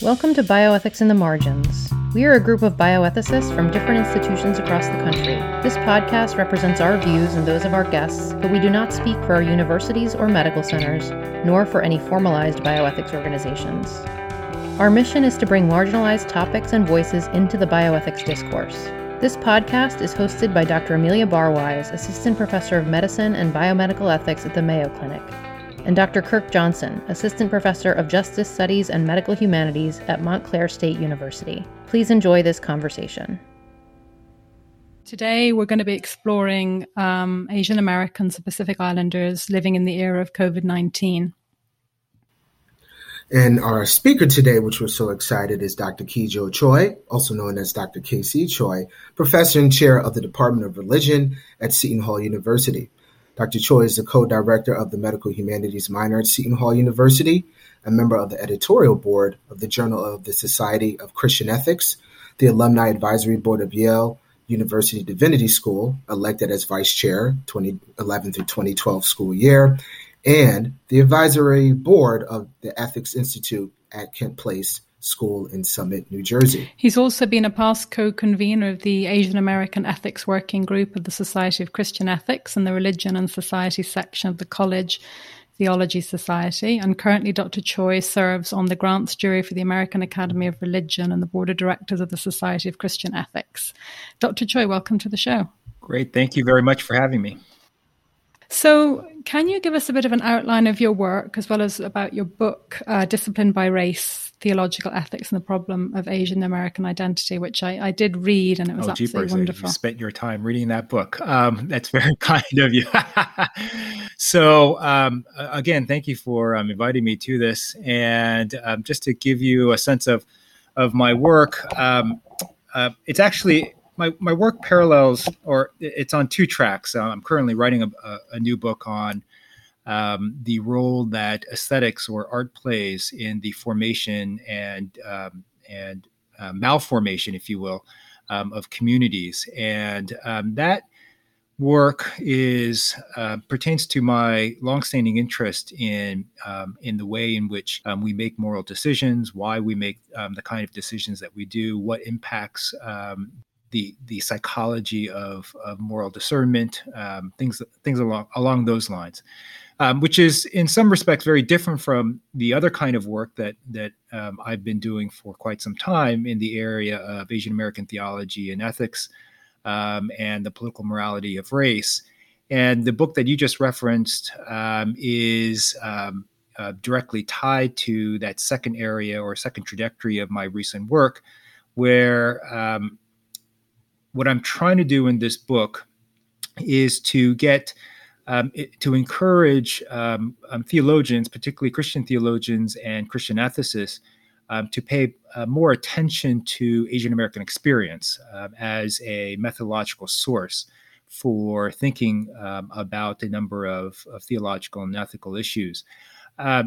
Welcome to Bioethics in the Margins. We are a group of bioethicists from different institutions across the country. This podcast represents our views and those of our guests, but we do not speak for our universities or medical centers, nor for any formalized bioethics organizations. Our mission is to bring marginalized topics and voices into the bioethics discourse. This podcast is hosted by Dr. Amelia Barwise, Assistant Professor of Medicine and Biomedical Ethics at the Mayo Clinic, and Dr. Kirk Johnson, Assistant Professor of Justice Studies and Medical Humanities at Montclair State University. Please enjoy this conversation. Today, we're going to be exploring um, Asian Americans and Pacific Islanders living in the era of COVID 19. And our speaker today, which we're so excited, is Dr. Ki-Joo Choi, also known as Dr. K.C. Choi, professor and chair of the Department of Religion at Seton Hall University. Dr. Choi is the co-director of the Medical Humanities minor at Seton Hall University, a member of the editorial board of the Journal of the Society of Christian Ethics, the Alumni Advisory Board of Yale University Divinity School, elected as vice chair 2011 through 2012 school year, and the advisory board of the Ethics Institute at Kent Place School in Summit, New Jersey. He's also been a past co convenor of the Asian American Ethics Working Group of the Society of Christian Ethics and the Religion and Society section of the College Theology Society. And currently, Dr. Choi serves on the grants jury for the American Academy of Religion and the board of directors of the Society of Christian Ethics. Dr. Choi, welcome to the show. Great. Thank you very much for having me. So, can you give us a bit of an outline of your work as well as about your book, uh, Disciplined by Race Theological Ethics and the Problem of Asian American Identity, which I, I, did read and it was oh, absolutely geepers, wonderful. You spent your time reading that book. Um, that's very kind of you. so, um, again, thank you for um, inviting me to this. And um, just to give you a sense of, of my work, um, uh, it's actually my, my work parallels, or it's on two tracks. Uh, I'm currently writing a, a, a new book on um, the role that aesthetics or art plays in the formation and um, and uh, malformation, if you will, um, of communities, and um, that work is uh, pertains to my longstanding interest in um, in the way in which um, we make moral decisions, why we make the kind of decisions that we do, what impacts the the psychology of, of moral discernment, um, things things along along those lines, um, which is in some respects very different from the other kind of work that that um, I've been doing for quite some time in the area of Asian American theology and ethics, um, and the political morality of race. And the book that you just referenced um, is. Um, uh, directly tied to that second area or second trajectory of my recent work, where um, what I'm trying to do in this book is to get um, it, to encourage um, um, theologians, particularly Christian theologians and Christian ethicists, um, to pay uh, more attention to Asian American experience um, as a methodological source for thinking about a number of, of, theological and ethical issues.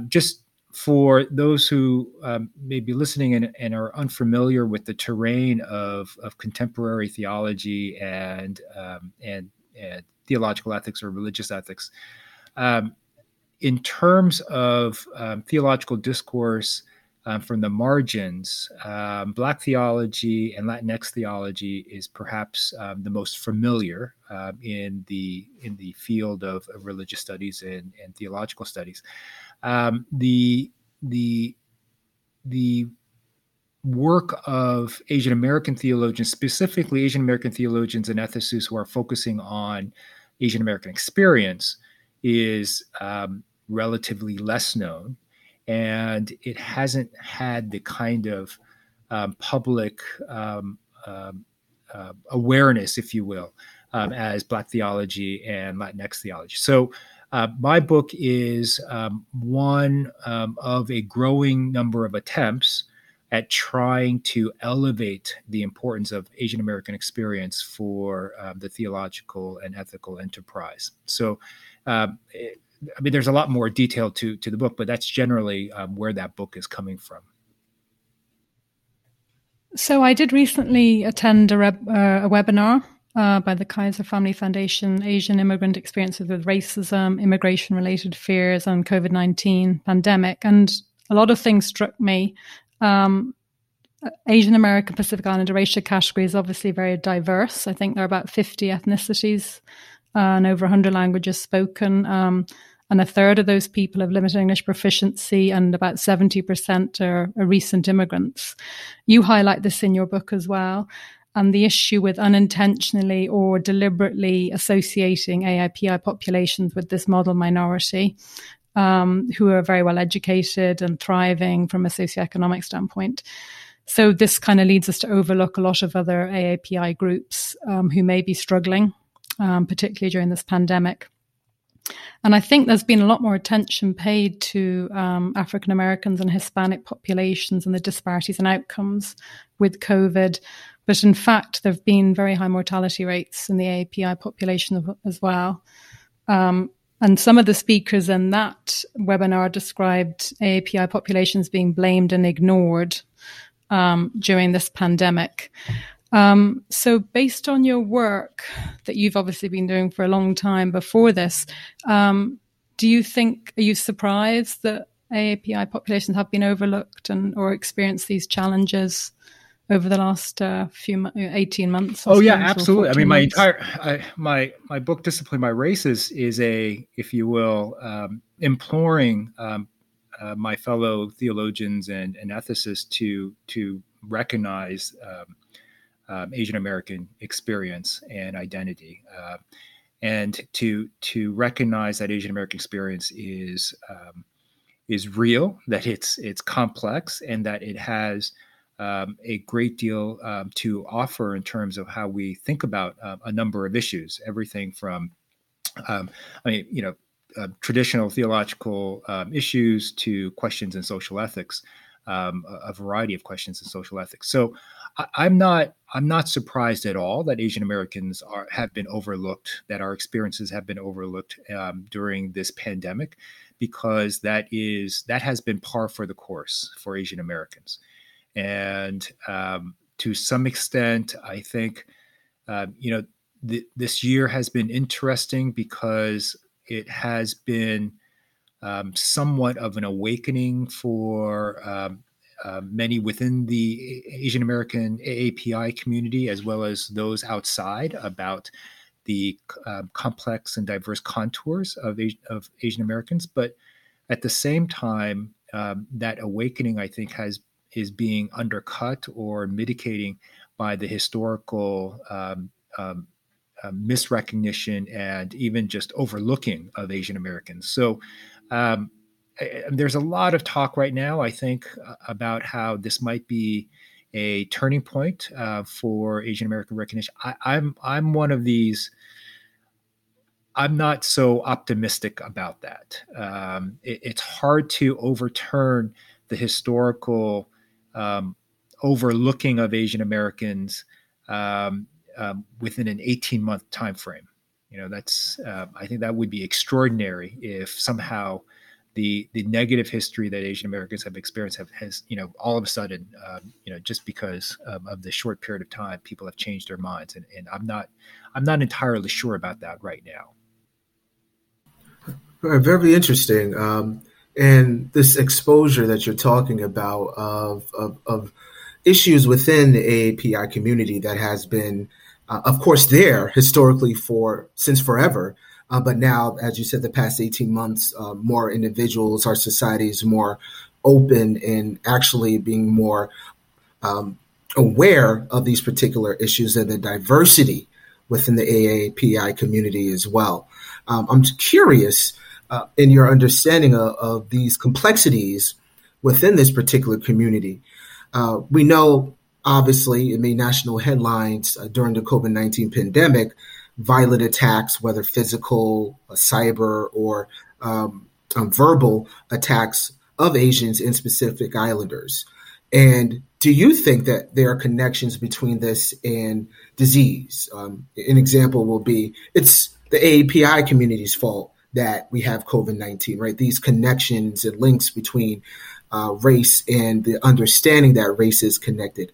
just for those who um, may be listening and, and, are unfamiliar with the terrain of, of contemporary theology and, um, and, and theological ethics or religious ethics, um, in terms of um, theological discourse um, from the margins, um, Black theology and Latinx theology is perhaps the most familiar in the in the field of, of religious studies and, and theological studies. Um, the the the work of Asian American theologians, specifically Asian American theologians and ethicists who are focusing on Asian American experience, is um, relatively less known, and it hasn't had the kind of um, public um, um uh, awareness, if you will, um, as Black theology and Latinx theology. So uh, my book is um, one of a growing number of attempts at trying to elevate the importance of Asian American experience for um, the theological and ethical enterprise. So, um, it, I mean, there's a lot more detail to to the book, but that's generally um, where that book is coming from. So, I did recently attend a, uh, a webinar uh, by the Kaiser Family Foundation, Asian immigrant experiences with racism, immigration related fears, and COVID 19 pandemic. And a lot of things struck me. Um, Asian American Pacific Islander racial category is obviously very diverse. I think there are about 50 ethnicities uh, and over 100 languages spoken. Um, and a third of those people have limited English proficiency, and about 70% are, are recent immigrants. You highlight this in your book as well and the issue with unintentionally or deliberately associating AAPI populations with this model minority, um, who are very well educated and thriving from a socioeconomic standpoint. So this kind of leads us to overlook a lot of other AAPI groups um, who may be struggling, um, particularly during this pandemic. And I think there's been a lot more attention paid to um, African Americans and Hispanic populations and the disparities in outcomes with COVID. But in fact, there have been very high mortality rates in the AAPI population as well. Um, and some of the speakers in that webinar described AAPI populations being blamed and ignored um, during this pandemic. Um, so, based on your work that you've obviously been doing for a long time before this, um, do you think are you surprised that AAPI populations have been overlooked and or experienced these challenges over the last uh, few eighteen months? Oh yeah, absolutely. I mean, my months? entire I, my my book, "Disciplined by Race," is a, if you will, um, imploring um, uh, my fellow theologians and, and ethicists to to recognize um, um, Asian American experience and identity, uh, and to to recognize that Asian American experience is um, is real, that it's it's complex, and that it has um, a great deal um, to offer in terms of how we think about uh, a number of issues. Everything from, um, I mean, you know, uh, traditional theological um, issues to questions in social ethics, um, a, a, variety of questions in social ethics. So I, am not I'm not surprised at all that Asian Americans are have been overlooked, that our experiences have been overlooked during this pandemic, because that is that has been par for the course for Asian Americans, and um, to some extent, I think uh, you know. Th- this year has been interesting because it has been um, somewhat of an awakening for um, uh, many within the Asian American AAPI community, as well as those outside, about the uh, complex and diverse contours of, of Asian Americans. But at the same time, um, that awakening, I think, has is being undercut or mitigating by the historical um, um, uh, misrecognition and even just overlooking of Asian Americans. So um, I, there's a lot of talk right now, I think, about how this might be a turning point uh, for Asian American recognition. I, I'm I'm one of these. I'm not so optimistic about that. Um, it, it's hard to overturn the historical um, overlooking of Asian Americans um, um, within an 18 month time frame. You know, that's uh, I think that would be extraordinary if somehow the the negative history that Asian Americans have experienced have, has you know all of a sudden um, you know just because um, of the short period of time people have changed their minds and, and I'm not I'm not entirely sure about that right now. Very interesting. Um, and this exposure that you're talking about of, of, of issues within the AAPI community that has been uh, of course, there historically for since forever. Uh, but now, as you said, the past 18 months, uh, more individuals, our society is more open and actually being more um, aware of these particular issues and the diversity within the AAPI community as well. Um, I'm curious uh, in your understanding of, of, these complexities within this particular community. Uh, we know obviously it made national headlines uh, during the COVID 19 pandemic. Violent attacks, whether physical, uh, cyber, or um, um, verbal attacks of Asians in Pacific Islanders. And do you think that there are connections between this and disease? Um, an example will be it's the AAPI community's fault that we have COVID 19, right? These connections and links between uh, race and the understanding that race is connected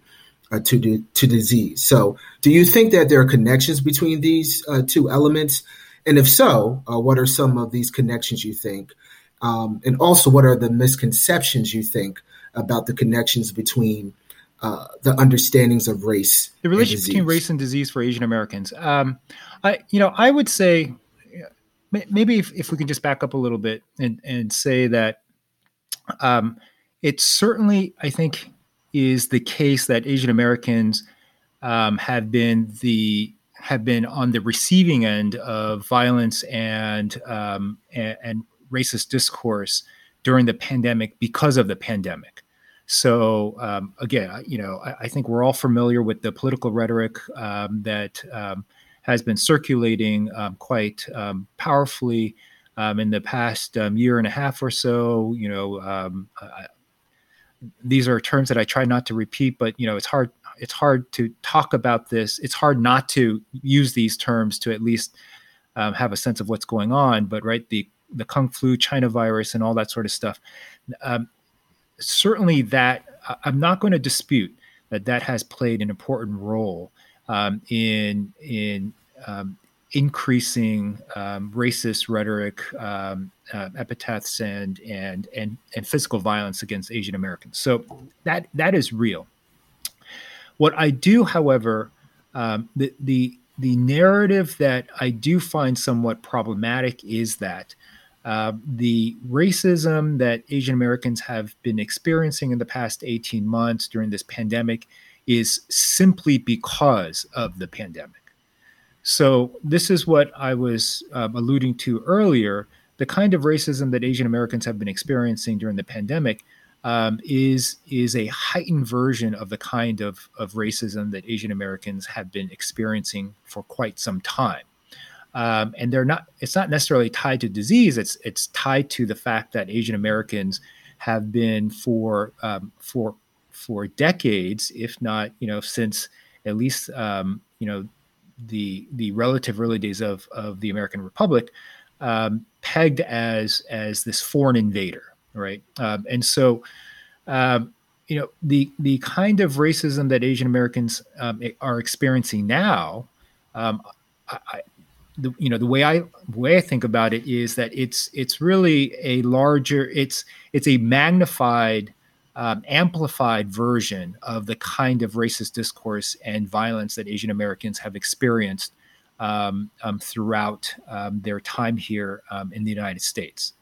uh, to to disease. So, do you think that there are connections between these uh, two elements? And if so, uh, what are some of these connections you think? Um, and also, what are the misconceptions you think about the connections between uh, the understandings of race. The relationship between race and disease for Asian Americans. Um, I, you know, I would say maybe if, if we can just back up a little bit and, and say that um, it certainly, I think, is the case that Asian Americans um, have been the have been on the receiving end of violence and, um, and, and racist discourse during the pandemic because of the pandemic. So um, again, you know, I, I, think we're all familiar with the political rhetoric um, that um, has been circulating um, quite um, powerfully um, in the past year and a half or so. You know, I, these are terms that I try not to repeat, but you know, it's hard. It's hard to talk about this. It's hard not to use these terms to at least have a sense of what's going on. But right, the the kung flu, China virus, and all that sort of stuff. Um, certainly that I'm not going to dispute that that has played an important role um, in in um, increasing um, racist rhetoric, um, uh, epithets, and and and and physical violence against Asian Americans. So that that is real. What I do, however, um, the the the narrative that I do find somewhat problematic is that uh, the racism that Asian Americans have been experiencing in the past 18 months during this pandemic is simply because of the pandemic. So, this is what I was um, alluding to earlier. The kind of racism that Asian Americans have been experiencing during the pandemic um, is is a heightened version of the kind of, of racism that Asian Americans have been experiencing for quite some time um, and they're not. It's not necessarily tied to disease. It's it's tied to the fact that Asian Americans have been for um, for for decades, if not you know since at least um, you know the the relative early days of of the American Republic, um, pegged as as this foreign invader, right? Um, and so. Um, you know the the kind of racism that Asian Americans are experiencing now, I, the you know the way I way I think about it is that it's it's really a larger it's it's a magnified um, amplified version of the kind of racist discourse and violence that Asian Americans have experienced um, um, throughout um, their time here um, in the United States.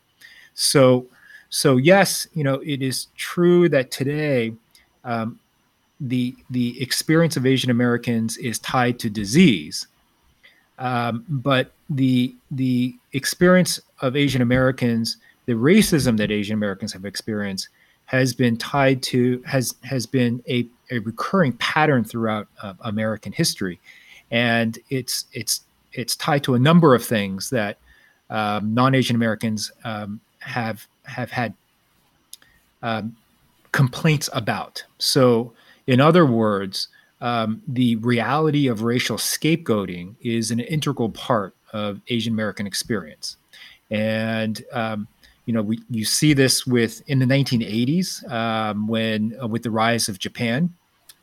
So so yes, you know it is true that today um, the the experience of Asian Americans is tied to disease but the the experience of Asian Americans, the racism that Asian Americans have experienced, has been tied to has has been a, a recurring pattern throughout uh, American history, and it's it's it's tied to a number of things that um, non-Asian Americans um, have have had um, complaints about. So, in other words, um, the reality of racial scapegoating is an integral part of Asian American experience. And um, you know, we, you see this with in the 1980s um, when uh, with the rise of Japan,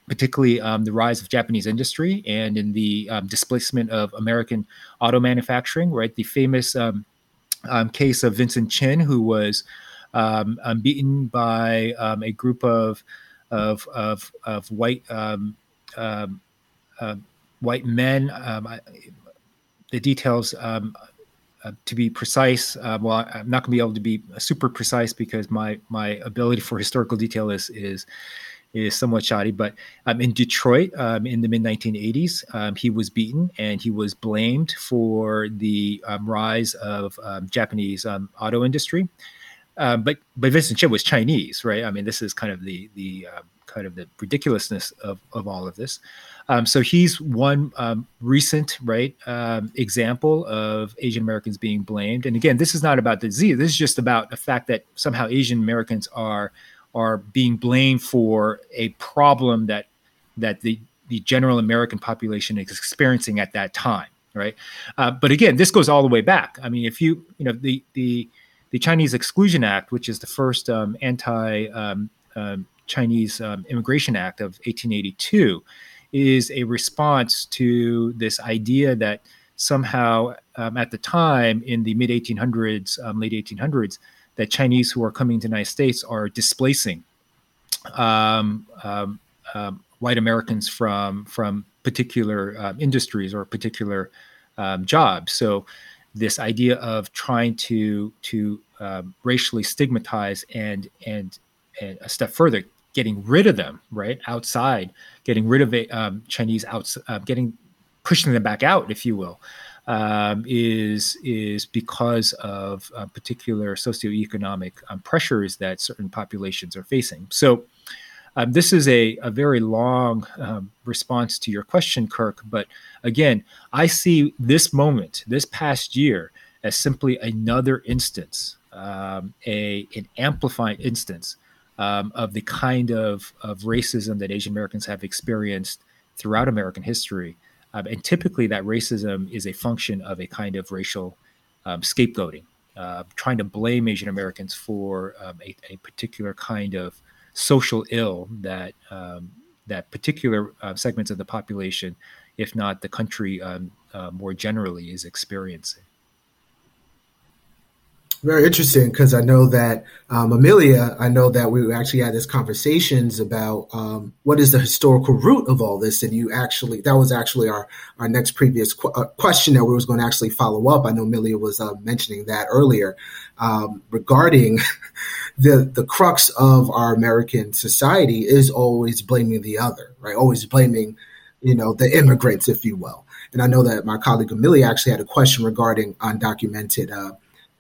particularly um, the rise of Japanese industry, and in the um, displacement of American auto manufacturing. Right, the famous um, case of Vincent Chin, who was beaten by a group of of of, of white um, um, uh, white men. Um, I, the details, um, to be precise, uh, well, I'm not going to be able to be super precise because my my ability for historical detail is is is somewhat shoddy. But um, in Detroit, um, in the mid 1980s, um, he was beaten and he was blamed for the um, rise of um, Japanese um, auto industry. Uh, but but Vincent Chin was Chinese, right? I mean, this is kind of the the uh, kind of the ridiculousness of, of all of this. Um, so he's one um, recent right um, example of Asian Americans being blamed. And again, this is not about the disease. This is just about the fact that somehow Asian Americans are are being blamed for a problem that that the the general American population is experiencing at that time, right? Uh, but again, this goes all the way back. I mean, if you you know the the the Chinese Exclusion Act, which is the first um, anti um, um, Chinese Immigration Act of 1882 is a response to this idea that somehow um, at the time in the mid 1800s, um, late 1800s, that Chinese who are coming to the United States are displacing um, um, um, white Americans from from particular uh, industries or particular jobs. So this idea of trying to to racially stigmatize and and and a step further, getting rid of them right outside, getting rid of um, Chinese out, uh, getting pushing them back out, if you will, um, is is because of uh, particular socioeconomic um, pressures that certain populations are facing. So. Um, this is a, a very long um, response to your question, Kirk. But again, I see this moment, this past year, as simply another instance, um, a an amplified instance um, of the kind of, of racism that Asian Americans have experienced throughout American history. Um, and typically, that racism is a function of a kind of racial um, scapegoating, uh, trying to blame Asian Americans for um, a, a, particular kind of social ill that um, that particular uh, segments of the population, if not the country um, uh, more generally, is experiencing. Very interesting because I know that um, Amelia, I know that we actually had these conversations about um, what is the historical root of all this, and you actually that was actually our our next previous qu- uh, question that we was going to actually follow up. I know Amelia was uh, mentioning that earlier um, regarding the the crux of our American society is always blaming the other, right? Always blaming, you know, the immigrants, if you will. And I know that my colleague Amelia actually had a question regarding undocumented. Uh,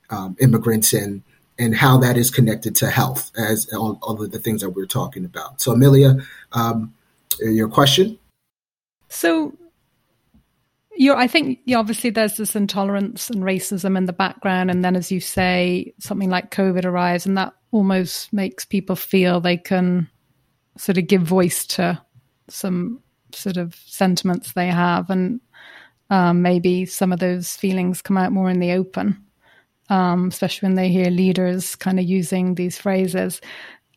um, immigrants and and how that is connected to health as all, all of the things that we're talking about. So, Amelia, um, your question. So, you I think obviously there's this intolerance and racism in the background, and then as you say, something like COVID arrives, and that almost makes people feel they can sort of give voice to some sort of sentiments they have, and um, maybe some of those feelings come out more in the open um, especially when they hear leaders kind of using these phrases.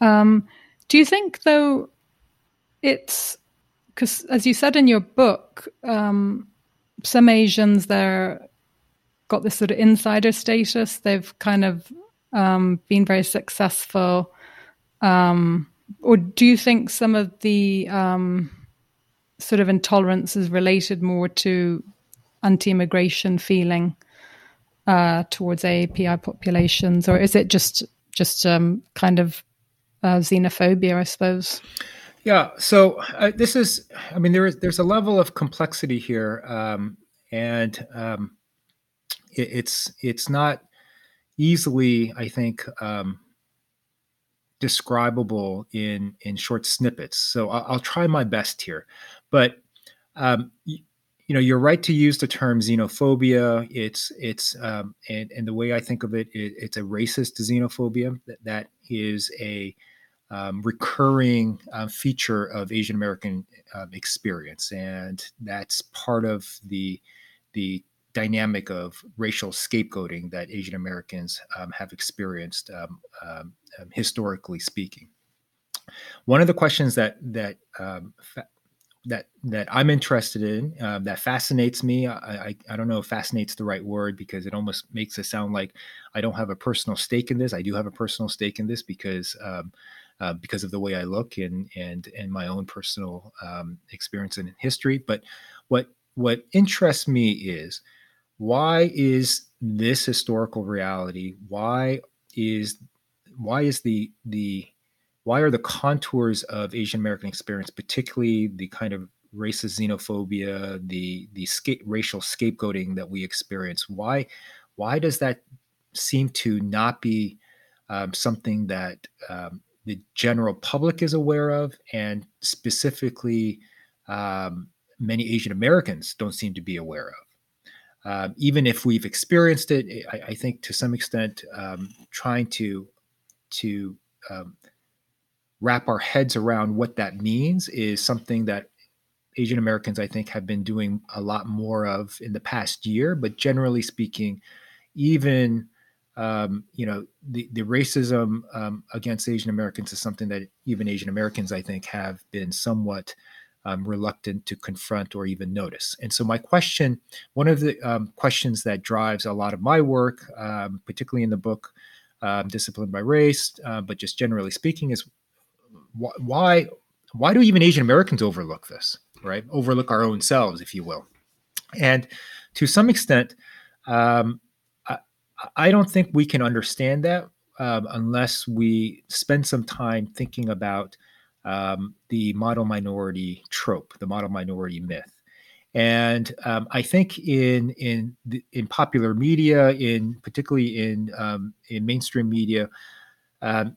Um, do you think, though, it's because, as you said in your book, um, some Asians they're got this sort of insider status. They've kind of um, been very successful. Um, or do you think some of the um, sort of intolerance is related more to anti-immigration feeling uh, towards AAPI populations, or is it just just um, kind of uh, xenophobia? I suppose. Yeah. So uh, this is, I mean, there is there's a level of complexity here, um, and um, it, it's it's not easily, I think, um, describable in in short snippets. So I'll, I'll try my best here, but um, you know you're right to use the term xenophobia. It's it's um, and, and the way i think of it, it it's a racist xenophobia that, that is a um, recurring uh, feature of asian american um, experience. And that's part of the the dynamic of racial scapegoating that asian americans um, have experienced um, um, historically speaking. One of the questions that that fa- that that I'm interested in uh, that fascinates me. I, I, I don't know if fascinates the right word because it almost makes it sound like I don't have a personal stake in this. I do have a personal stake in this because um, uh, because of the way I look and and and my own personal um, experience and history. But what what interests me is why is this historical reality? Why is why is the the why are the contours of Asian American experience, particularly the kind of racist xenophobia, the the sca- racial scapegoating that we experience, why why does that seem to not be um, something that um, the general public is aware of, and specifically um, many Asian Americans don't seem to be aware of? Um, even if we've experienced it, I, I think to some extent, um, trying to to um, wrap our heads around what that means is something that Asian Americans, I think, have been doing a lot more of in the past year. But generally speaking, even um, you know the the racism um, against Asian Americans is something that even Asian Americans, I think, have been somewhat um, reluctant to confront or even notice. And so, my question, one of the um, questions that drives a lot of my work, um, particularly in the book um, "Disciplined by Race," uh, but just generally speaking, is why why do even Asian Americans overlook this, right? Overlook our own selves, if you will. And to some extent, um, I, I, don't think we can understand that um, unless we spend some time thinking about um, the model minority trope, the model minority myth. And um, I think in in in popular media, in particularly in um, in mainstream media, um,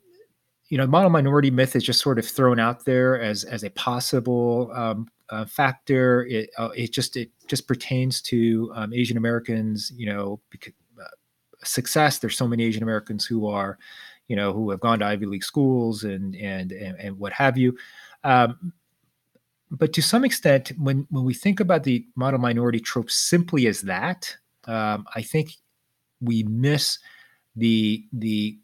you know, model minority myth is just sort of thrown out there as as a possible um, uh, factor. It uh, it just it just pertains to um, Asian Americans. You know, because, uh, success. There's so many Asian Americans who are, you know, who have gone to Ivy League schools and and and, and what have you. Um, but to some extent, when when we think about the model minority trope simply as that, um, I think we miss the the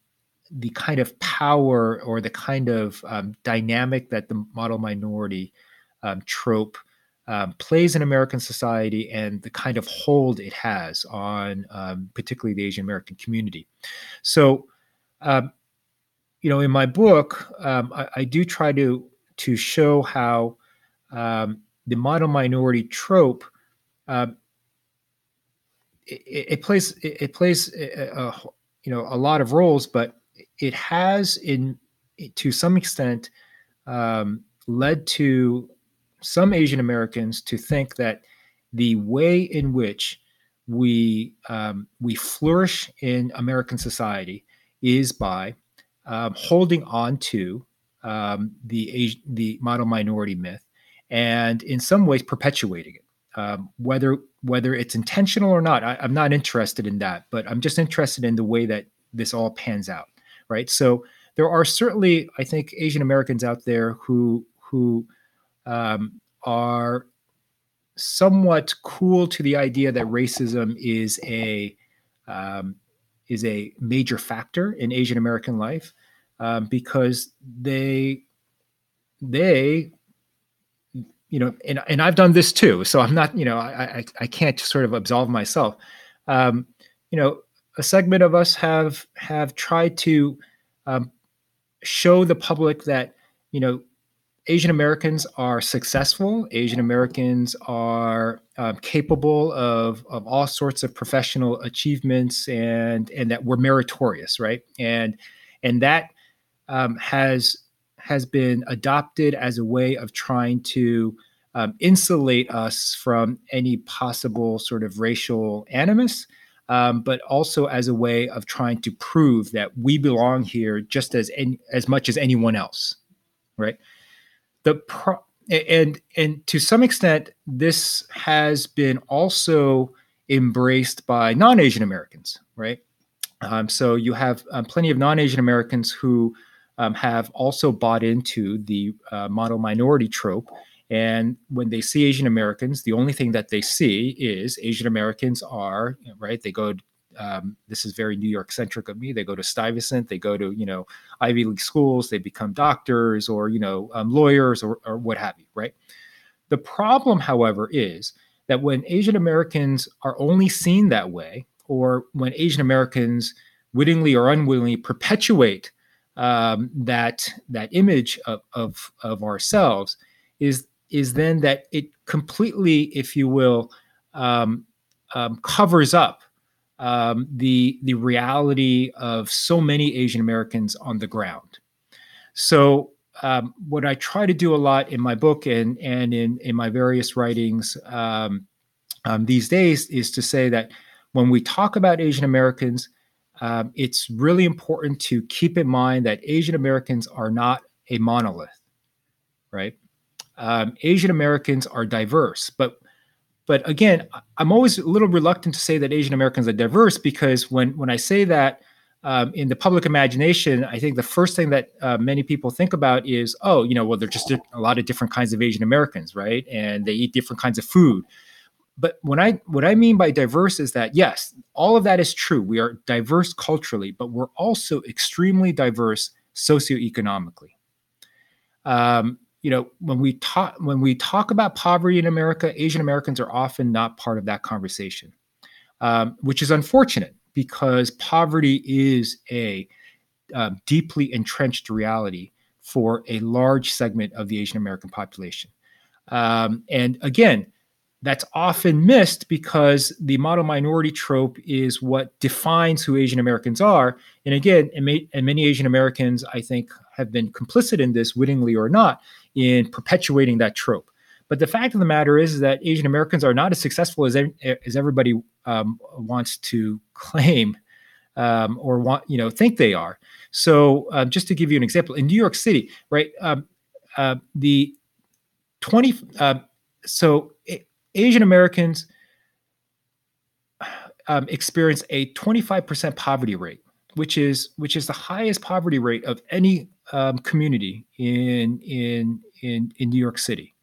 the kind of power or the kind of um, dynamic that the model minority um, trope um, plays in American society and the kind of hold it has on um, particularly the Asian American community. So, um, you know, in my book, um, I, I, do try to to show how the model minority trope um, it, it, plays it, it plays a, a, you know a lot of roles, but it has in to some extent um, led to some Asian Americans to think that the way in which we um, we flourish in American society is by um, holding on to um, the the model minority myth and in some ways perpetuating it. Um, whether whether it's intentional or not, I, I'm not interested in that, but I'm just interested in the way that this all pans out, right? So there are certainly, I think, Asian Americans out there who who um, are somewhat cool to the idea that racism is a um, is a major factor in Asian American life um, because they they you know, and, and I've done this too. So I'm not, you know, I, I, I can't sort of absolve myself. Um, you know, a segment of us have have tried to um, show the public that you know Asian Americans are successful. Asian Americans are um, capable of of all sorts of professional achievements, and and that we're meritorious, right? And and that um, has has been adopted as a way of trying to um, insulate us from any possible sort of racial animus, um, but also as a way of trying to prove that we belong here just as any, as much as anyone else, right? The pro- and and to some extent, this has been also embraced by non-Asian Americans, right? Um, so you have um, plenty of non-Asian Americans who um, have also bought into the uh, model minority trope. And when they see Asian Americans, the only thing that they see is Asian Americans are right. They go. Um, this is very New York centric of me. They go to Stuyvesant. They go to you know Ivy League schools. They become doctors or you know um, lawyers or, or what have you. Right. The problem, however, is that when Asian Americans are only seen that way, or when Asian Americans wittingly or unwillingly perpetuate um, that that image of, of of ourselves is is then that it completely, if you will, um, um, covers up um, the the reality of so many Asian Americans on the ground. So um, what I try to do a lot in my book and and in in my various writings um, um, these days is to say that when we talk about Asian Americans, um, it's really important to keep in mind that Asian Americans are not a monolith, right? Um, Asian Americans are diverse, but but again, I'm always a little reluctant to say that Asian Americans are diverse because when when I say that um, in the public imagination, I think the first thing that uh, many people think about is, oh, you know, well, there's just a lot of different kinds of Asian Americans, right? And they eat different kinds of food but when I what I mean by diverse is that yes, all of that is true. We are diverse culturally, but we're also extremely diverse socioeconomically. Um, you know, when we talk when we talk about poverty in America, Asian Americans are often not part of that conversation, um, which is unfortunate because poverty is a uh, deeply entrenched reality for a large segment of the Asian American population. Um, and again, that's often missed because the model minority trope is what defines who Asian Americans are. And again, and, and many Asian Americans, I think, have been complicit in this, wittingly or not, in perpetuating that trope. But the fact of the matter is, is that Asian Americans are not as successful as, as everybody um, wants to claim um, or want, you know, think they are. So, uh, just to give you an example, in New York City, right, um, uh, the 20, uh, so Asian Americans experience a 25% poverty rate, which is which is the highest poverty rate of any um, community in in in in New York City.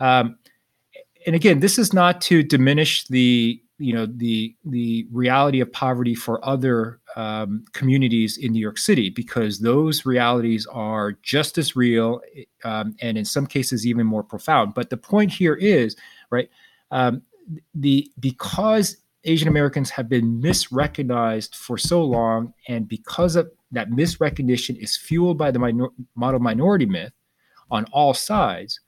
Um, and again, this is not to diminish the you know the the reality of poverty for other um, communities in New York City because those realities are just as real um, and in some cases even more profound. But the point here is right um, the because Asian Americans have been misrecognized for so long, and because of that misrecognition is fueled by the minor, model minority myth on all sides,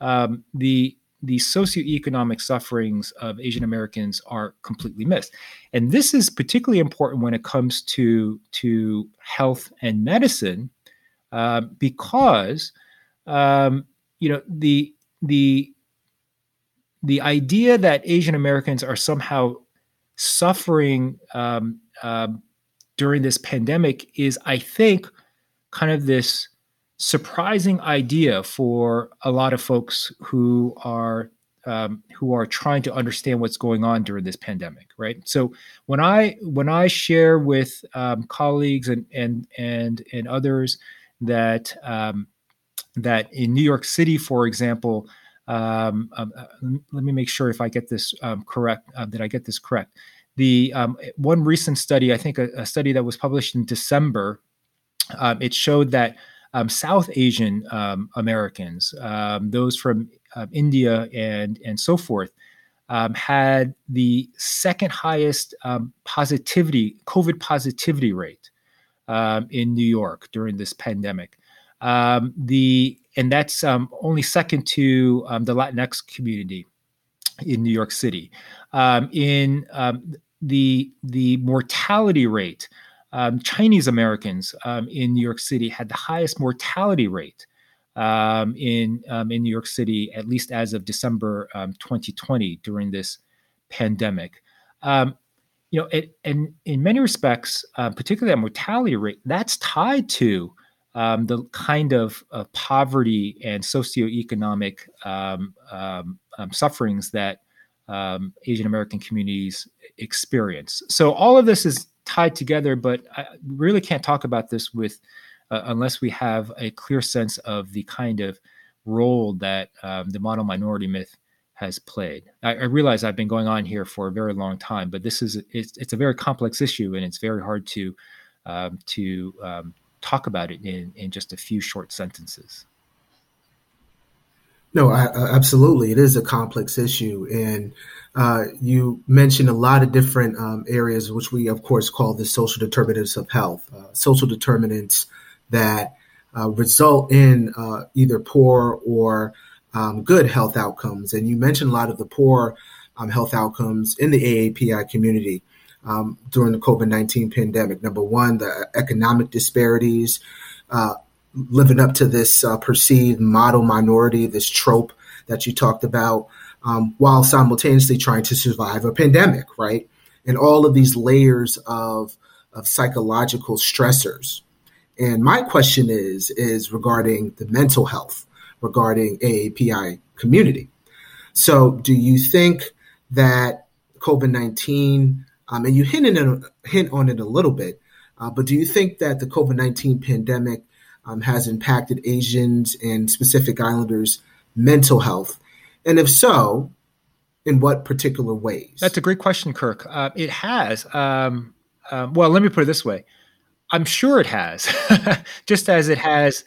um, the the socioeconomic sufferings of Asian Americans are completely missed. And this is particularly important when it comes to, to health and medicine, uh, because um, you know the the the idea that Asian Americans are somehow suffering um, um, during this pandemic is, I think, kind of this surprising idea for a lot of folks who are um, who are trying to understand what's going on during this pandemic, right? So when I when I share with um, colleagues and and and and others that um, that in New York City, for example, um, um, uh, let me make sure if I get this um, correct, uh, that I get this correct. The um, one recent study, I think a, a, study that was published in December, um, it showed that um, South Asian Americans, those from India and and so forth, had the second highest positivity COVID positivity rate in New York during this pandemic. The and that's um, only second to um, the Latinx community in New York City. Um, in um, the the mortality rate, um, Chinese Americans um, in New York City had the highest mortality rate in in New York City, at least as of December 2020 during this pandemic. you know, it, and in many respects, uh, particularly that mortality rate, that's tied to um, the kind of uh, poverty and socioeconomic um, um, um sufferings that um, Asian American communities experience. So all of this is tied together, but I really can't talk about this with uh, unless we have a clear sense of the kind of role that um, the model minority myth has played. I, I, realize I've been going on here for a very long time, but this is it's, it's a very complex issue, and it's very hard to to talk about it in, in just a few short sentences. No, I, absolutely. It is a complex issue. And uh, you mentioned a lot of different um, areas, which we, of course, call the social determinants of health, uh, social determinants that uh, result in uh, either poor or um, good health outcomes. And you mentioned a lot of the poor um, health outcomes in the AAPI community um, during the COVID 19 pandemic. Number one, the economic disparities, uh, living up to this uh, perceived model minority, this trope that you talked about, um, while simultaneously trying to survive a pandemic, right? And all of these layers of, of psychological stressors. And my question is, is regarding the mental health, regarding AAPI community. So do you think that COVID 19 um, and you hint, in, hint on it a little bit, uh, but do you think that the COVID 19 pandemic um, has impacted Asians and Pacific Islanders' mental health? And if so, in what particular ways? That's a great question, Kirk. Uh, it has. Um, um, well, let me put it this way I'm sure it has, just as it has.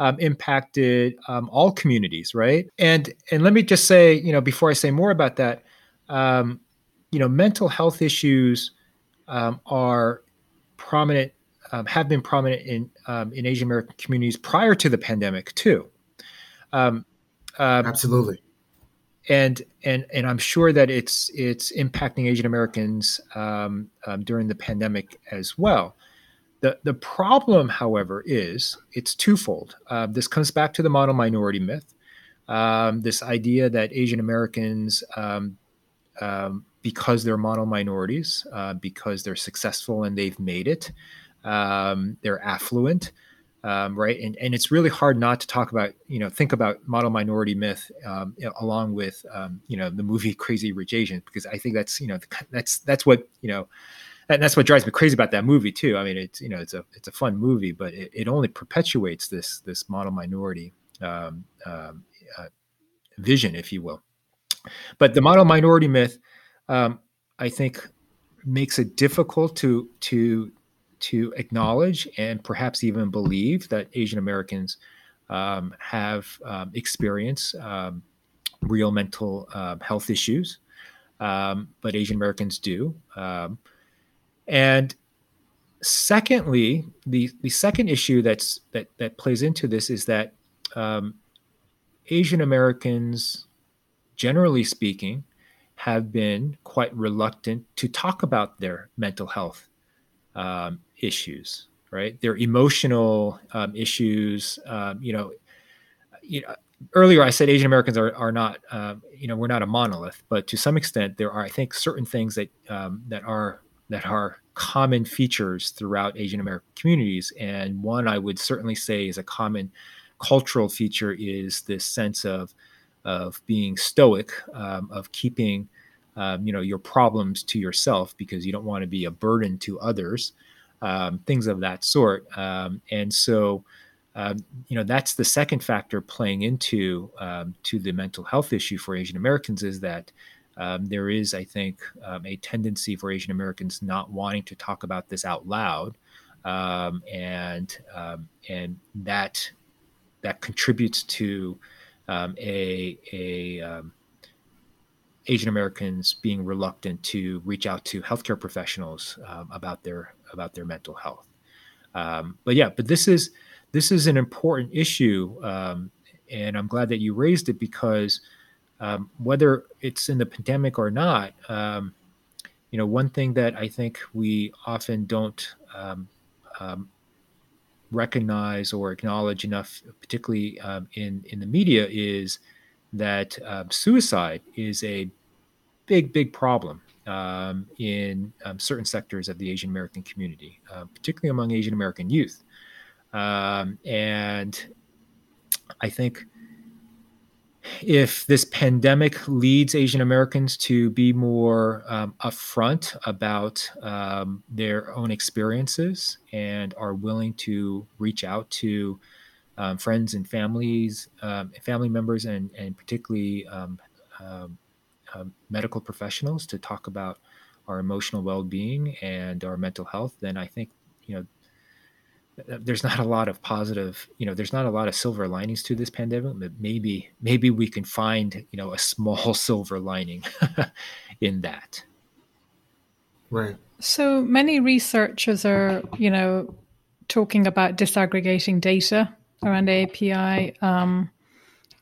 Um, impacted um, all communities, right? And and let me just say, you know, before I say more about that, um, you know, mental health issues um, are prominent um, have been prominent in um, in Asian American communities prior to the pandemic too. Um, uh, Absolutely. And and and I'm sure that it's it's impacting Asian Americans um, um, during the pandemic as well. The the problem, however, is it's twofold. Uh, this comes back to the model minority myth. Um, this idea that Asian Americans um, um, because they're model minorities, uh, because they're successful and they've made it, um, they're affluent, um, right? And and it's really hard not to talk about, you know, think about model minority myth um, along with, um, you know, the movie Crazy Rich Asians, because I think that's, you know, that's that's what, you know, and that's what drives me crazy about that movie too. I mean, it's you know, it's a it's a fun movie, but it, it only perpetuates this this model minority um, um, uh, vision, if you will. But the model minority myth um, I think makes it difficult to to to acknowledge and perhaps even believe that Asian Americans um, have um, um, real mental uh, health issues, um, but Asian Americans do. Um, and secondly, the the second issue that's that that plays into this is that Asian Americans, generally speaking, have been quite reluctant to talk about their mental health um, issues, right? Their emotional um, issues. Um, you know, you know. Earlier, I said Asian Americans are, are not, uh, you know, we're not a monolith, but to some extent, there are, I think, certain things that um, that are that are common features throughout Asian American communities. And one I would certainly say is a common cultural feature is this sense of of being stoic, um, of keeping um, you know your problems to yourself because you don't want to be a burden to others, um, things of that sort. Um, and so, um, you know, that's the second factor playing into um, to the mental health issue for Asian Americans is that. there is, I think, a tendency for Asian Americans not wanting to talk about this out loud, and and that that contributes to um, a a um, Asian Americans being reluctant to reach out to healthcare professionals um, about their about their mental health. Um, but yeah, but this is this is an important issue, um, and I'm glad that you raised it because um, whether it's in the pandemic or not, you know, one thing that I think we often don't recognize or acknowledge enough, particularly um, in in the media, is that uh, suicide is a big, big problem um, in um, certain sectors of the Asian American community, uh, particularly among Asian American youth. Um, and I think if this pandemic leads Asian Americans to be more um, upfront about um, their own experiences and are willing to reach out to um, friends and families, um, family members, and and particularly um, um, medical professionals to talk about our emotional well-being and our mental health, then I think you know there's not a lot of positive you know there's not a lot of silver linings to this pandemic but maybe maybe we can find you know a small silver lining in that. Right. So many researchers are you know talking about disaggregating data around api um,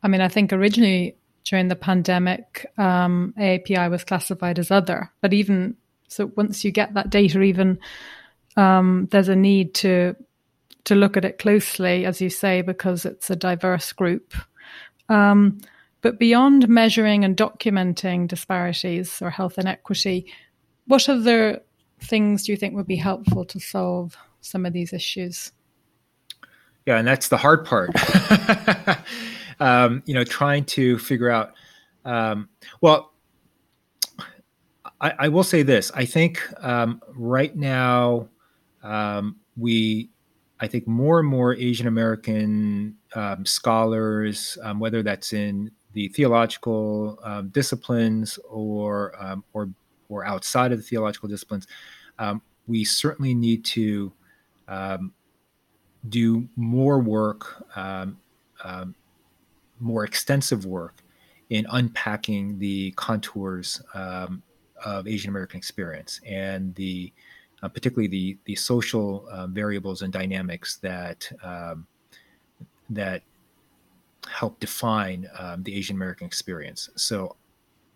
i mean i think originally during the pandemic um, aapi was classified as other but even so once you get that data even um, there's a need to to look at it closely, as you say, because it's a diverse group. Um, but beyond measuring and documenting disparities or health inequity, what other things do you think would be helpful to solve some of these issues? Yeah, and that's the hard part. um, you know, trying to figure out. Um, well, I, I, will say this: I think um, right now um, we I think more and more Asian American um, scholars, um, whether that's in the theological um, disciplines or um, or or outside of the theological disciplines, um, we certainly need to um, do more work, more extensive work in unpacking the contours of Asian American experience and the uh, particularly the the social uh, variables and dynamics that um, that help define um, the Asian American experience. So,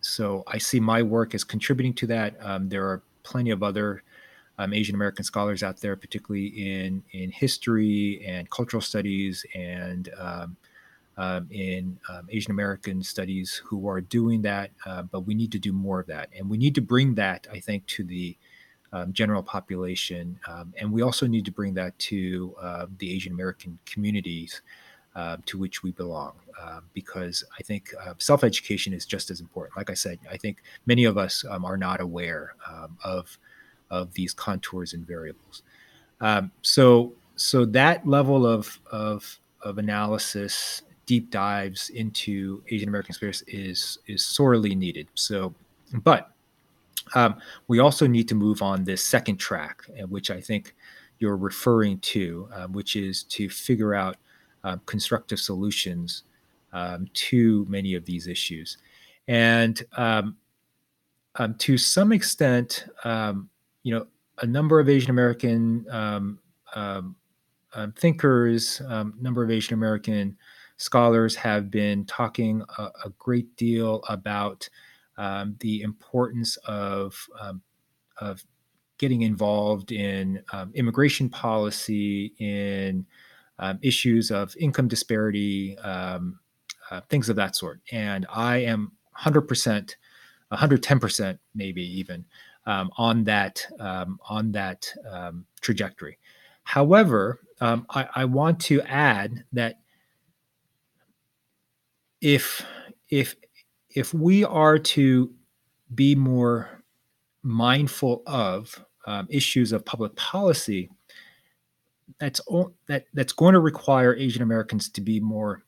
so I see my work as contributing to that. Um, there are plenty of other um, Asian American scholars out there, particularly in in history and cultural studies and um, um, in um, Asian American studies who are doing that. Uh, but we need to do more of that, and we need to bring that, I think, to the um, general population, um, and we also need to bring that to uh, the Asian American communities uh, to which we belong, uh, because I think self education is just as important. Like I said, I think many of us um, are not aware of of these contours and variables. So so that level of of of analysis deep dives into Asian American experience is is sorely needed. So, but um, we also need to move on this second track, uh, which I think you're referring to, uh, which is to figure out uh, constructive solutions um, to many of these issues. And um, um to some extent, um, you know, a number of Asian American um, thinkers, a number of Asian American scholars have been talking a, a great deal about um, the importance of um, of getting involved in um, immigration policy, in um, issues of income disparity, um, uh, things of that sort. And I am 100%, 110% maybe even um, on that on that trajectory. However, I, I want to add that if if if we are to be more mindful of um, issues of public policy, that's that that's going to require Asian Americans to be more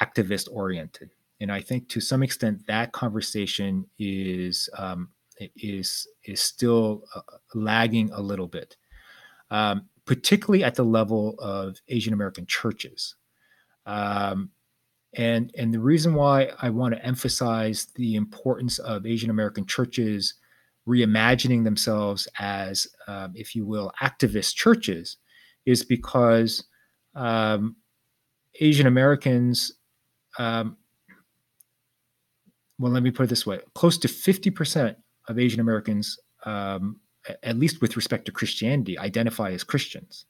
activist oriented, and I think to some extent that conversation is um, is is still uh, lagging a little bit, um, particularly at the level of Asian American churches. Um, and, and the reason why I want to emphasize the importance of Asian American churches reimagining themselves as, um, if you will, activist churches is because um, Asian Americans, um, well, let me put it this way close to 50% of Asian Americans, um, at least with respect to Christianity, identify as Christians,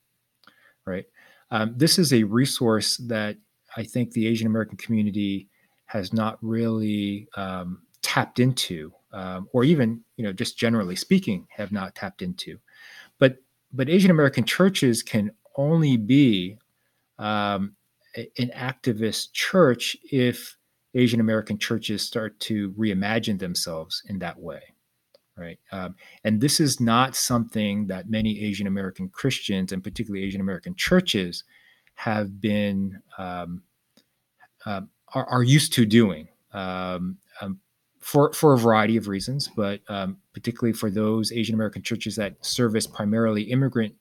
right? Um, this is a resource that I think the Asian American community has not really um, tapped into, um, or even you know just generally speaking, have not tapped into. But but Asian American churches can only be um, an activist church if Asian American churches start to reimagine themselves in that way, right? Um, and this is not something that many Asian American Christians and particularly Asian American churches have been um, uh, are, are, used to doing um, um, for for a variety of reasons, but um, particularly for those Asian American churches that service primarily immigrant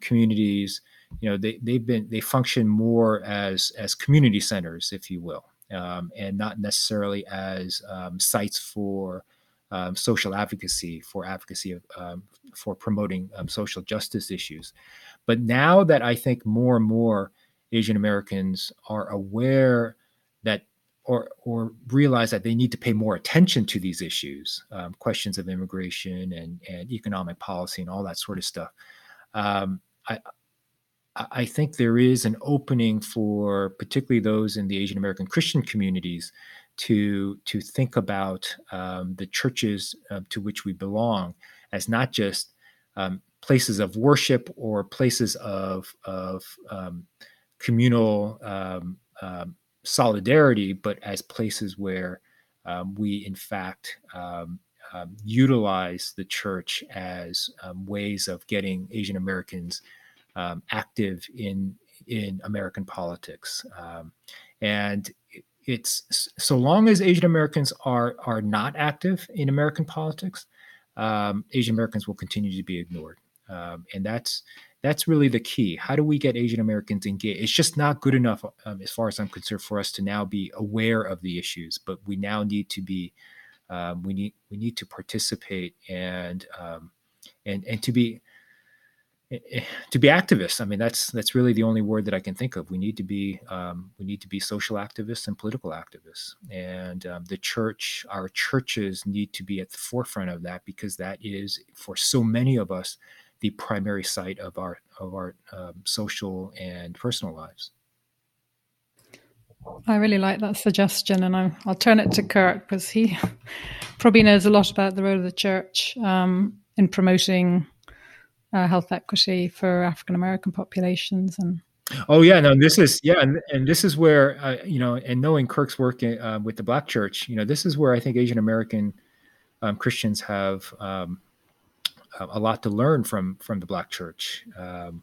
communities. You know, they they've been they function more as as community centers, if you will, and not necessarily as sites for um, social advocacy for advocacy of, um, for promoting um, social justice issues. But now that I think more and more Asian Americans are aware that or or realize that they need to pay more attention to these issues, um, questions of immigration and and economic policy and all that sort of stuff. Um, I I think there is an opening for particularly those in the Asian American Christian communities to to think about um, the churches uh, to which we belong as not just um, places of worship or places of of um, communal um, um, solidarity, but as places where um, we, in fact, um, um, utilize the church as ways of getting Asian Americans active in in American politics, and it's so long as Asian Americans are are not active in American politics, Asian Americans will continue to be ignored, um, and that's that's really the key. How do we get Asian Americans engaged? It's just not good enough, um, as far as I'm concerned, for us to now be aware of the issues, but we now need to be, um, we need we need to participate and um, and and to be to be activists. I mean, that's that's really the only word that I can think of. We need to be um, we need to be social activists and political activists, and um, the church, our churches, need to be at the forefront of that because that is for so many of us the primary site of our of our um, social and personal lives. I really like that suggestion, and i will turn it to Kirk because he probably knows a lot about the role of the church um, in promoting uh, health equity for African American populations and. Oh yeah, no. This is yeah, and, and this is where uh, you know, and knowing Kirk's work uh, with the Black Church, you know, this is where I think Asian American um, Christians have um, a lot to learn from from the Black Church. Um,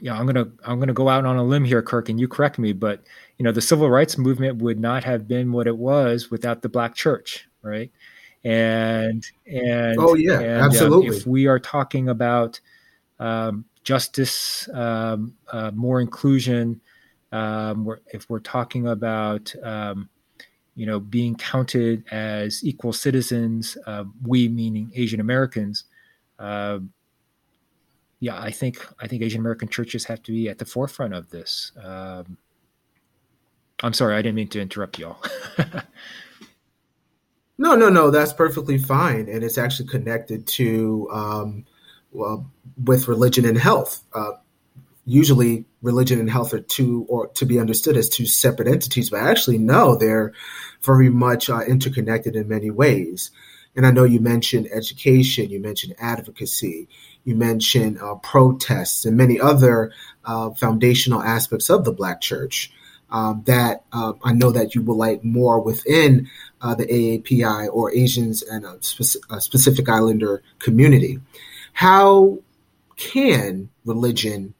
you know, I'm gonna I'm gonna go out on a limb here, Kirk, and you correct me, but you know, the civil rights movement would not have been what it was without the Black Church, right? And and oh yeah, and, absolutely. Um, if we are talking about um, justice, um, uh, more inclusion. Um, we're, if we're talking about um, you know being counted as equal citizens, uh, we meaning Asian Americans. Uh, yeah, I think I think Asian American churches have to be at the forefront of this. Um, I'm sorry, I didn't mean to interrupt y'all. no, no, no, that's perfectly fine, and it's actually connected to um, well, with religion and health. Uh, usually, religion and health are two, or to be understood as two separate entities, but actually, no, they're very much uh, interconnected in many ways. And I know you mentioned education, you mentioned advocacy, you mentioned uh, protests, and many other uh, foundational aspects of the Black Church. Um, that uh, I know that you would like more within uh, the AAPI or Asians and a, speci- a specific Islander community. How can religion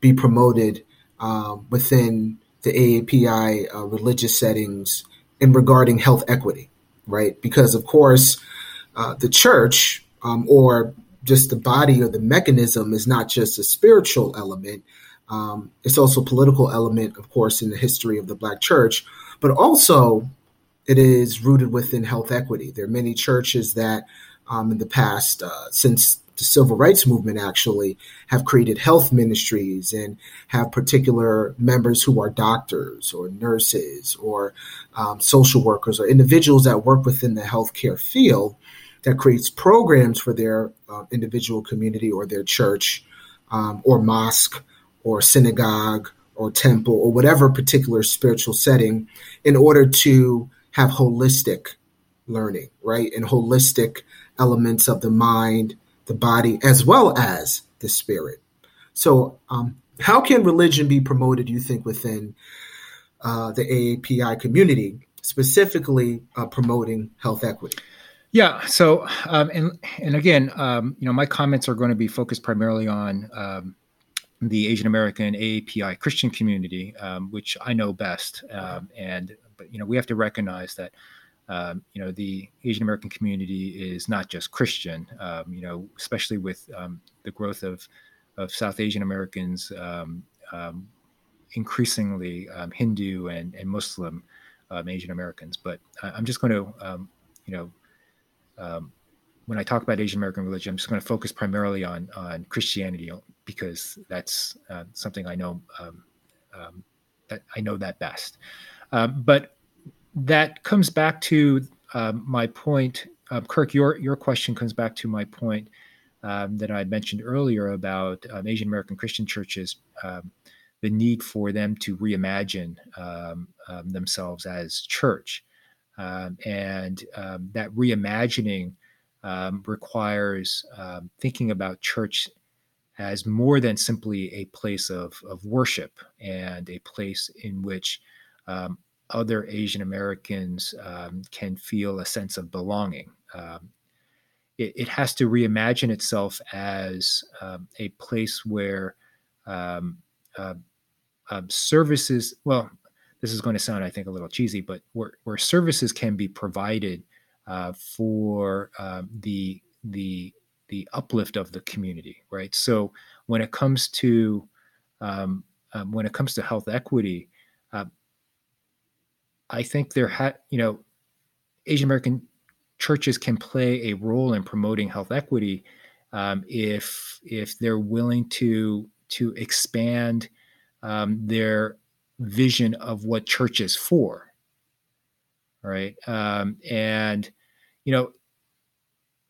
be promoted um, within the AAPI uh, religious settings in regarding health equity, right? Because of course, uh, the church um, or just the body or the mechanism is not just a spiritual element. Um, it's also a political element, of course, in the history of the Black Church, but also it is rooted within health equity. There are many churches that, um, in the past, uh, since the civil rights movement actually have created health ministries and have particular members who are doctors or nurses or um, social workers or individuals that work within the healthcare field that creates programs for their uh, individual community or their church um, or mosque or synagogue or temple or whatever particular spiritual setting in order to have holistic learning, right? And holistic elements of the mind, the body, as well as the spirit. So, um, how can religion be promoted, you think, within uh, the AAPI community, specifically uh, promoting health equity? Yeah. So, um, and and again, um, you know, my comments are going to be focused primarily on um, the Asian American AAPI Christian community, um, which I know best. Um, and but you know, we have to recognize that um, you know the Asian American community is not just Christian. Um, you know, especially with um, the growth of of South Asian Americans, um, um, increasingly um, Hindu and and Muslim Asian Americans. But I, am just going to you know when I talk about Asian American religion, I'm just going to focus primarily on on Christianity because that's uh, something I know that I know that best. but that comes back to um, my point, uh, Kirk. Your your question comes back to my point um, that I mentioned earlier about um, Asian American Christian churches, um, the need for them to reimagine um, themselves as church, and that reimagining requires thinking about church as more than simply a place of, of worship and a place in which um, other Asian Americans um, can feel a sense of belonging. Um, it, it, has to reimagine itself as um, a place where um, uh, um, services, well, this is going to sound, I think, a little cheesy, but where, where services can be provided uh, for um, the the the uplift of the community, right? So when it comes to when it comes to health equity, uh, I think there had, you know, Asian American churches can play a role in promoting health equity um, if if they're willing to to expand um, their vision of what church is for, right? Um, and you know,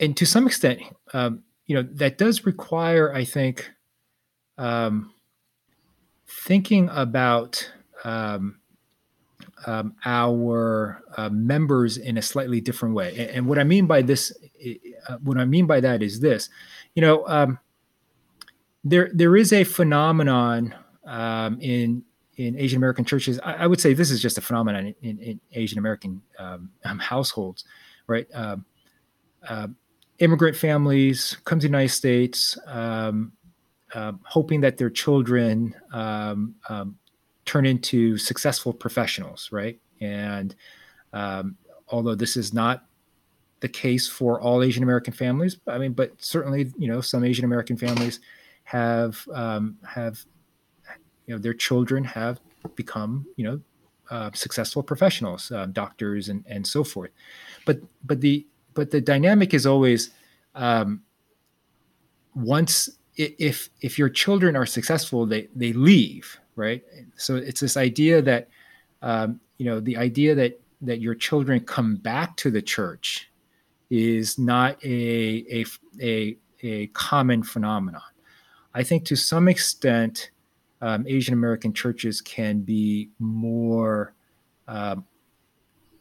and to some extent, um, you know, that does require, I think, um, thinking about um, um, our uh, members in a slightly different way. And, and, what I mean by this, uh, what I mean by that is this, you know, um, there there is a phenomenon um, in in Asian American churches. I, I, would say this is just a phenomenon in, in, Asian American um, um, households, right? Uh, immigrant families come to the United States, hoping that their children turn into successful professionals, right? And um, although this is not the case for all Asian American families, I mean, but certainly, you know, some Asian American families have um, have you know their children have become you know uh, successful professionals, uh, doctors, and and so forth. But but the but the dynamic is always um, once if if your children are successful, they they leave, right? So it's this idea that um, you know the idea that that your children come back to the church is not a a a, a common phenomenon. I think to some extent, um, Asian American churches can be more um,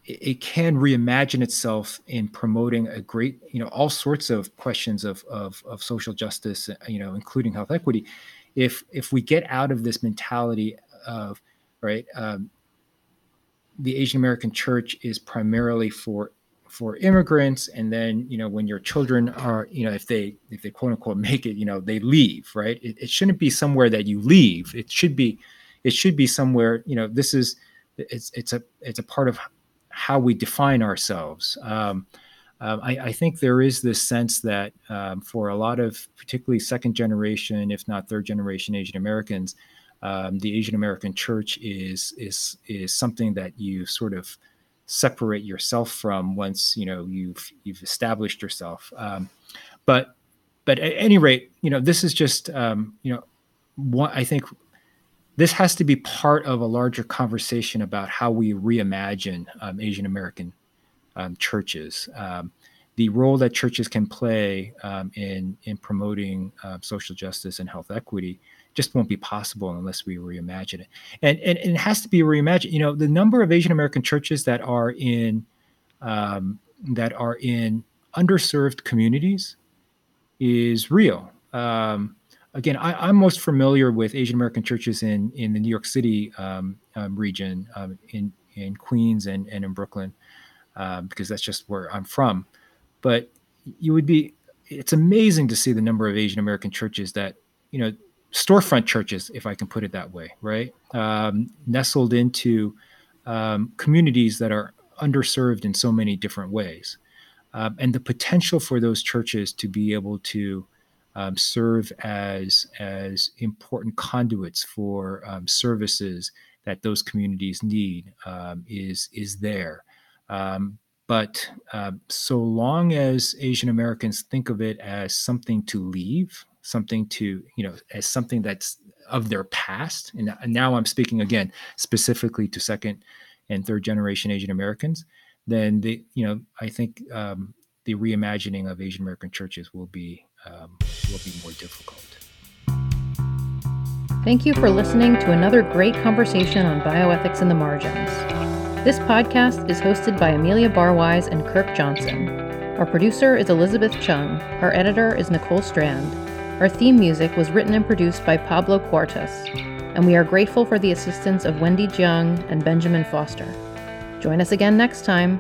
it can reimagine itself in promoting a great, you know, all sorts of questions of, of, of social justice, you know, including health equity. If if we get out of this mentality of right, um, the Asian American church is primarily for for immigrants, and then you know when your children are, you know, if they if they quote unquote make it, you know, they leave, right? It, it shouldn't be somewhere that you leave. It should be, it should be somewhere. You know, this is it's it's a it's a part of how we define ourselves. Um, um, I, I, think there is this sense that um, for a lot of, particularly second generation, if not third generation Asian Americans, um, the Asian American church is is is something that you sort of separate yourself from once you know you've you've established yourself. Um, but but at any rate, you know this is just um, you know I think this has to be part of a larger conversation about how we reimagine um, Asian American um, churches. Um, the role that churches can play um, in in promoting uh, social justice and health equity just won't be possible unless we reimagine it. And, and, and it has to be reimagined. You know, the number of Asian American churches that are in um, that are in underserved communities is real. Um, again, I, am most familiar with Asian American churches in in the New York City um, um, region, in in Queens and and in Brooklyn, um, because that's just where I'm from. But you would be, it's amazing to see the number of Asian American churches that you know, storefront churches, if I can put it that way, right, um, nestled into um, communities that are underserved in so many different ways. and the potential for those churches to be able to um, serve as as important conduits for um, services that those communities need um, is is there. Um, but um, so long as Asian Americans think of it as something to leave, something to you know, as something that's of their past, and, and now I'm speaking again specifically to second and third generation Asian Americans, then the you know I think um, the reimagining of Asian American churches will be um, will be more difficult. Thank you for listening to another great conversation on bioethics in the margins. This podcast is hosted by Amelia Barwise and Kirk Johnson. Our producer is Elizabeth Chung. Our editor is Nicole Strand. Our theme music was written and produced by Pablo Cuartas, and we are grateful for the assistance of Wendy Jiang and Benjamin Foster. Join us again next time